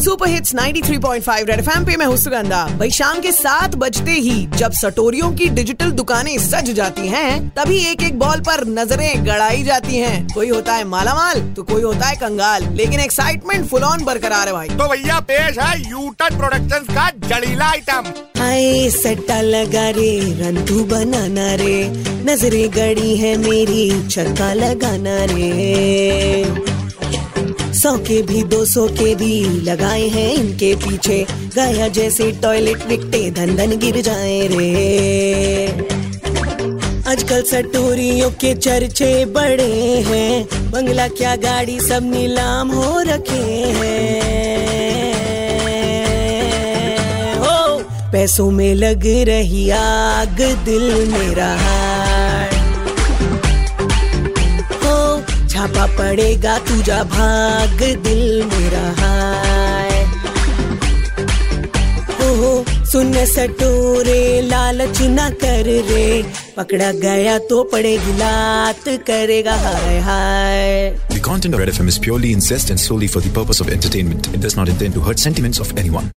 Super hits 93.5 red FM पे मैं हूँ सुगंधा। भाई शाम के सात बजते ही जब सटोरियों की डिजिटल दुकानें सज जाती हैं, तभी एक एक बॉल पर नज़रें गड़ाई जाती हैं। कोई होता है मालामाल तो कोई होता है कंगाल। लेकिन एक्साइटमेंट फुल ऑन बरकरार है भाई। तो भैया पेश है यूटन प्रोडक्शंस का जड़ीला आइटम हाय सट्टा लगा रे रंतू बनाना रे। नजरे गड़ी है मेरी छक्का लगाना रे। सौ के भी, दो सौ के भी लगाए हैं इनके पीछे। गाया जैसे टॉयलेट बिकते धन धन गिर जाए रे। आजकल सटोरियों के चर्चे बड़े हैं, बंगला क्या गाड़ी सब नीलाम हो रखे हैं, पैसों में लग रही आग दिल मेरा हार। छापा पड़ेगा तुझा भाग दिल मेरा हाय हो सुन सटोरे लालच न कर रे पकड़ा गया तो पड़ेगी लात करेगा हाय हाय The content of Red FM is purely incest and solely for the purpose of entertainment. It does not intend to hurt sentiments of anyone.